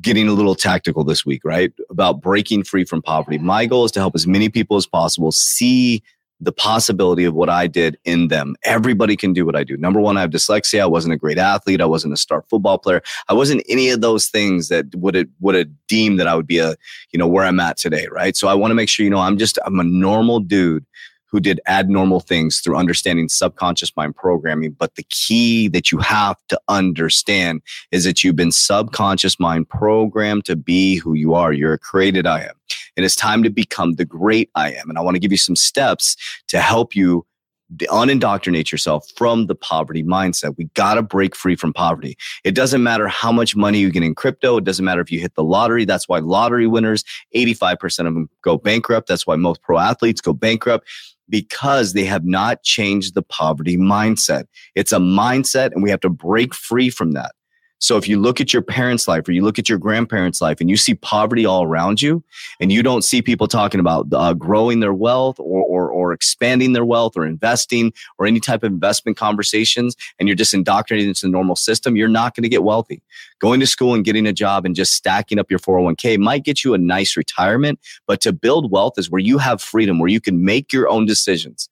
getting a little tactical this week, right? About breaking free from poverty. My goal is to help as many people as possible see the possibility of what I did in them. Everybody can do what I do. Number one, I have dyslexia. I wasn't a great athlete. I wasn't a star football player. I wasn't any of those things that would have, would have deemed that I would be a, you know, where I'm at today. Right. So I want to make sure, you know, I'm just, I'm a normal dude who did abnormal things through understanding subconscious mind programming. But the key that you have to understand is that you've been subconscious mind programmed to be who you are. You're a created I am. And it's time to become the great I am. And I want to give you some steps to help you unindoctrinate yourself from the poverty mindset. We got to break free from poverty. It doesn't matter how much money you get in crypto. It doesn't matter if you hit the lottery. That's why lottery winners, 85% of them go bankrupt. That's why most pro athletes go bankrupt because they have not changed the poverty mindset. It's a mindset and we have to break free from that. So if you look at your parents' life or you look at your grandparents' life and you see poverty all around you and you don't see people talking about uh, growing their wealth or, or, or expanding their wealth or investing or any type of investment conversations and you're just indoctrinated into the normal system, you're not going to get wealthy. Going to school and getting a job and just stacking up your 401k might get you a nice retirement, but to build wealth is where you have freedom, where you can make your own decisions.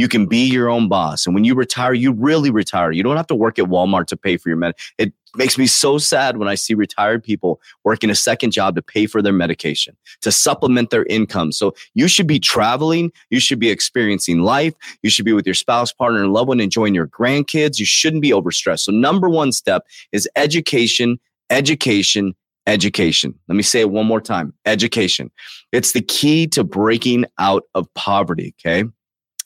You can be your own boss. And when you retire, you really retire. You don't have to work at Walmart to pay for your med. It makes me so sad when I see retired people working a second job to pay for their medication, to supplement their income. So you should be traveling. You should be experiencing life. You should be with your spouse, partner, and loved one, enjoying your grandkids. You shouldn't be overstressed. So number one step is education, education, education. Let me say it one more time. Education. It's the key to breaking out of poverty. Okay.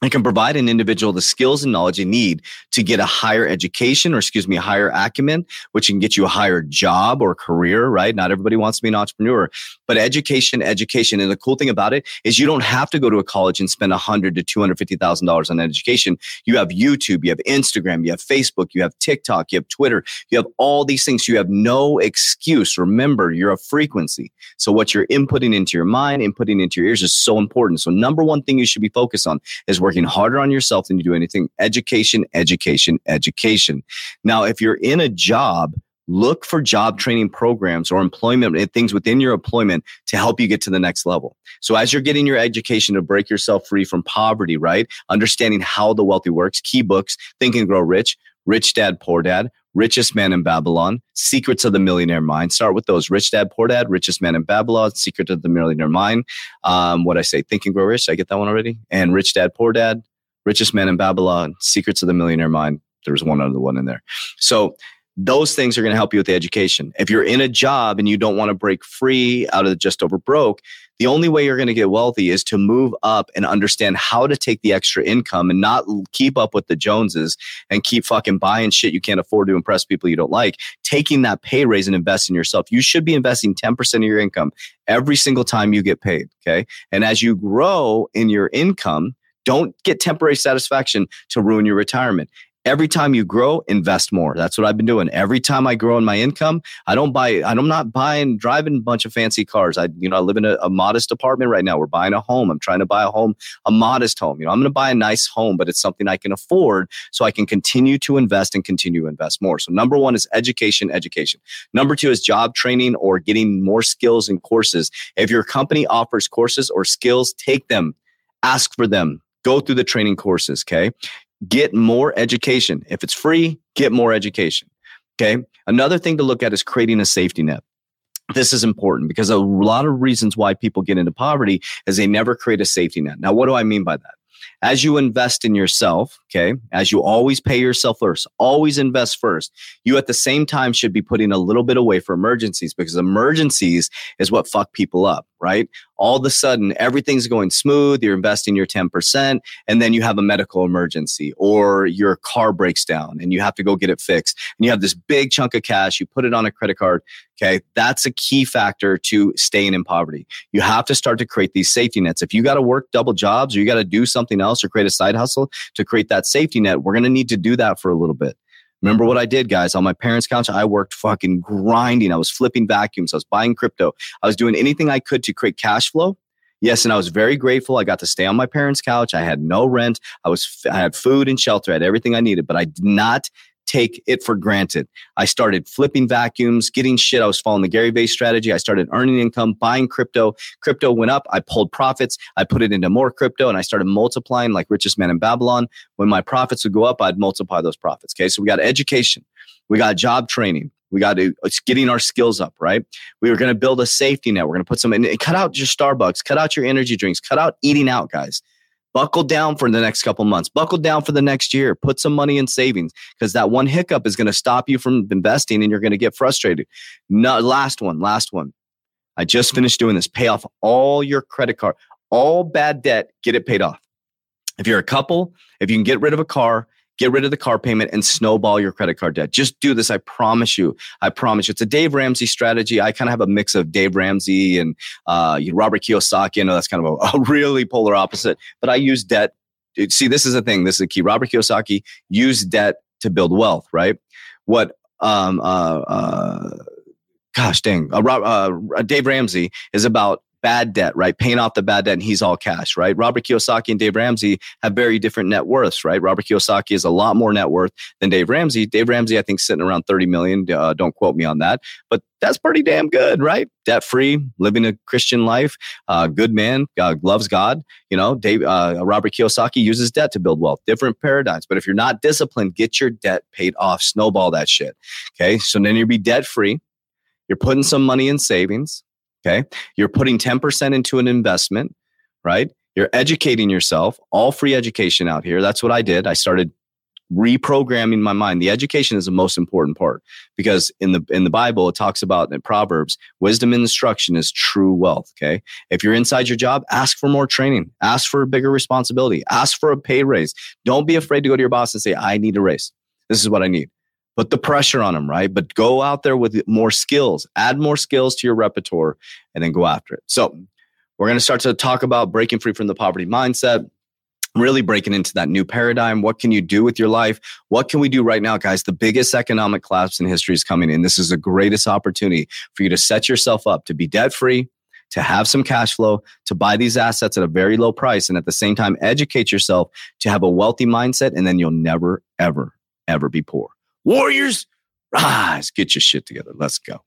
It can provide an individual the skills and knowledge you need to get a higher education or excuse me, a higher acumen, which can get you a higher job or career, right? Not everybody wants to be an entrepreneur, but education, education. And the cool thing about it is you don't have to go to a college and spend a hundred to two hundred fifty thousand dollars on education. You have YouTube, you have Instagram, you have Facebook, you have TikTok, you have Twitter, you have all these things. You have no excuse. Remember, you're a frequency. So what you're inputting into your mind, inputting into your ears is so important. So number one thing you should be focused on is working working harder on yourself than you do anything. Education, education, education. Now, if you're in a job, look for job training programs or employment eh, things within your employment to help you get to the next level. So as you're getting your education to break yourself free from poverty, right? Understanding how the wealthy works, key books, Think and Grow Rich, Rich Dad, Poor Dad, Richest Man in Babylon, Secrets of the Millionaire Mind. Start with those. Rich Dad, Poor Dad, Richest Man in Babylon, Secret of the Millionaire Mind. Um, what I say, Think and Grow Rich. I get that one already. And Rich Dad, Poor Dad, Richest Man in Babylon, Secrets of the Millionaire Mind. There's one other one in there. So those things are going to help you with the education. If you're in a job and you don't want to break free out of just over broke, the only way you're going to get wealthy is to move up and understand how to take the extra income and not keep up with the Joneses and keep fucking buying shit you can't afford to impress people you don't like. Taking that pay raise and investing in yourself. You should be investing 10% of your income every single time you get paid. Okay. And as you grow in your income, don't get temporary satisfaction to ruin your retirement Every time you grow, invest more. That's what I've been doing. Every time I grow in my income, I don't buy, I'm not buying, driving a bunch of fancy cars. I, you know, I live in a, a modest apartment right now. We're buying a home. I'm trying to buy a home, a modest home. You know, I'm going to buy a nice home, but it's something I can afford so I can continue to invest and continue to invest more. So number one is education, education. Number two is job training or getting more skills and courses. If your company offers courses or skills, take them, ask for them, go through the training courses. Okay get more education. If it's free, get more education. Okay. Another thing to look at is creating a safety net. This is important because a lot of reasons why people get into poverty is they never create a safety net. Now, what do I mean by that? As you invest in yourself, okay, as you always pay yourself first, always invest first, you at the same time should be putting a little bit away for emergencies because emergencies is what fuck people up right? All of a sudden, everything's going smooth. You're investing your 10%, and then you have a medical emergency or your car breaks down and you have to go get it fixed. And you have this big chunk of cash, you put it on a credit card. Okay. That's a key factor to staying in poverty. You have to start to create these safety nets. If you got to work double jobs or you got to do something else or create a side hustle to create that safety net, we're going to need to do that for a little bit. Remember what I did, guys? On my parents' couch, I worked fucking grinding. I was flipping vacuums. I was buying crypto. I was doing anything I could to create cash flow. Yes, and I was very grateful. I got to stay on my parents' couch. I had no rent. I was I had food and shelter. I had everything I needed, but I did not take it for granted. I started flipping vacuums, getting shit. I was following the Gary Vee strategy. I started earning income, buying crypto. Crypto went up. I pulled profits. I put it into more crypto and I started multiplying like richest man in Babylon. When my profits would go up, I'd multiply those profits. Okay. So we got education. We got job training. We got to, it's getting our skills up, right? We were going to build a safety net. We're going to put some in, cut out your Starbucks, cut out your energy drinks, cut out eating out, guys buckle down for the next couple months. Buckle down for the next year. Put some money in savings because that one hiccup is going to stop you from investing and you're going to get frustrated. No, last one last one. I just finished doing this. Pay off all your credit card all bad debt get it paid off. If you're a couple if you can get rid of a car get rid of the car payment and snowball your credit card debt. Just do this. I promise you. I promise you. It's a Dave Ramsey strategy. I kind of have a mix of Dave Ramsey and uh, Robert Kiyosaki. I know that's kind of a, a really polar opposite, but I use debt. See, this is the thing. This is the key. Robert Kiyosaki used debt to build wealth, right? What, um, uh, uh, gosh dang, uh, uh, Dave Ramsey is about bad debt, right? Paying off the bad debt and he's all cash, right? Robert Kiyosaki and Dave Ramsey have very different net worths, right? Robert Kiyosaki is a lot more net worth than Dave Ramsey. Dave Ramsey, I think, sitting around 30 million. Uh, don't quote me on that, but that's pretty damn good, right? Debt free, living a Christian life, uh, good man, uh, loves God. You know, Dave, uh, Robert Kiyosaki uses debt to build wealth, different paradigms. But if you're not disciplined, get your debt paid off, snowball that shit. Okay. So then you'll be debt free. You're putting some money in savings. Okay. You're putting 10% into an investment, right? You're educating yourself, all free education out here. That's what I did. I started reprogramming my mind. The education is the most important part because in the in the Bible it talks about in Proverbs, wisdom and instruction is true wealth, okay? If you're inside your job, ask for more training, ask for a bigger responsibility, ask for a pay raise. Don't be afraid to go to your boss and say I need a raise. This is what I need put the pressure on them, right? But go out there with more skills, add more skills to your repertoire, and then go after it. So, we're going to start to talk about breaking free from the poverty mindset, really breaking into that new paradigm. What can you do with your life? What can we do right now, guys? The biggest economic collapse in history is coming in. This is the greatest opportunity for you to set yourself up to be debt free. To have some cash flow, to buy these assets at a very low price, and at the same time, educate yourself to have a wealthy mindset, and then you'll never, ever, ever be poor. Warriors, rise, get your shit together. Let's go.